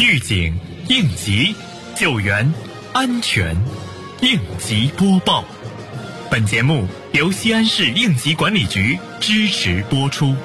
预警、应急、救援、安全，应急播报。本节目由西安市应急管理局支持播出。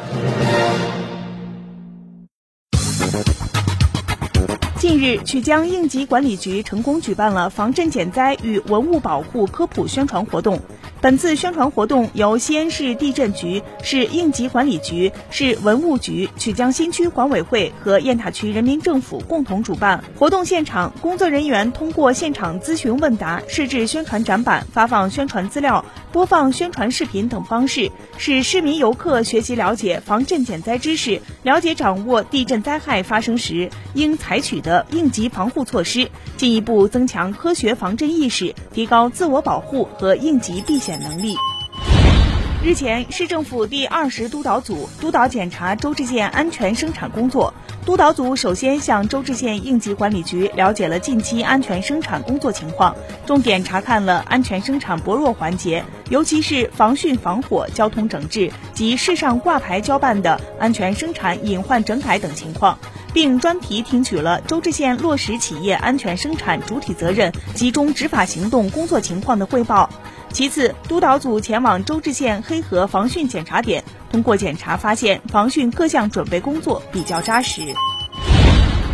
近日，曲江应急管理局成功举办了防震减灾与文物保护科普宣传活动。本次宣传活动由西安市地震局、市应急管理局、市文物局、曲江新区管委会和雁塔区人民政府共同主办。活动现场，工作人员通过现场咨询问答、设置宣传展板、发放宣传资料、播放宣传视频等方式，使市民游客学习了解防震减灾知识，了解掌握地震灾害发生时应采取的应急防护措施，进一步增强科学防震意识，提高自我保护和应急避险。能力。日前，市政府第二十督导组督导检查周至县安全生产工作。督导组首先向周至县应急管理局了解了近期安全生产工作情况，重点查看了安全生产薄弱环节，尤其是防汛防火、交通整治及市上挂牌交办的安全生产隐患整改等情况，并专题听取了周至县落实企业安全生产主体责任集中执法行动工作情况的汇报。其次，督导组前往周至县黑河防汛检查点，通过检查发现防汛各项准备工作比较扎实。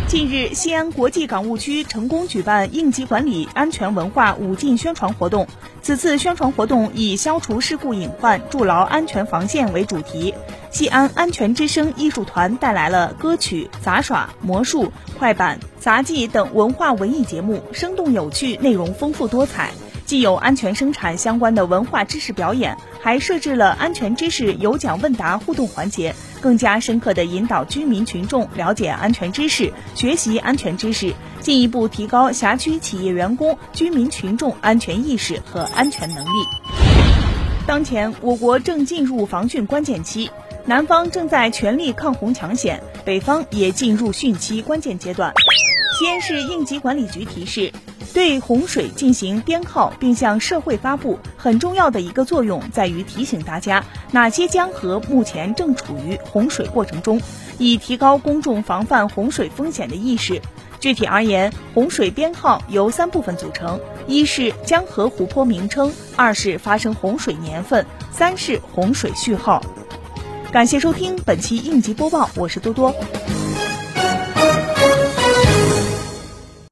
近日，西安国际港务区成功举办应急管理安全文化五进宣传活动。此次宣传活动以消除事故隐患、筑牢安全防线为主题。西安安全之声艺术团带来了歌曲、杂耍、魔术、快板、杂技等文化文艺节目，生动有趣，内容丰富多彩。既有安全生产相关的文化知识表演，还设置了安全知识有奖问答互动环节，更加深刻地引导居民群众了解安全知识、学习安全知识，进一步提高辖区企业员工、居民群众安全意识和安全能力。当前，我国正进入防汛关键期，南方正在全力抗洪抢险，北方也进入汛期关键阶段。西安市应急管理局提示。对洪水进行编号并向社会发布，很重要的一个作用在于提醒大家哪些江河目前正处于洪水过程中，以提高公众防范洪水风险的意识。具体而言，洪水编号由三部分组成：一是江河湖泊名称，二是发生洪水年份，三是洪水序号。感谢收听本期应急播报，我是多多。